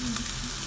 Mm-hmm.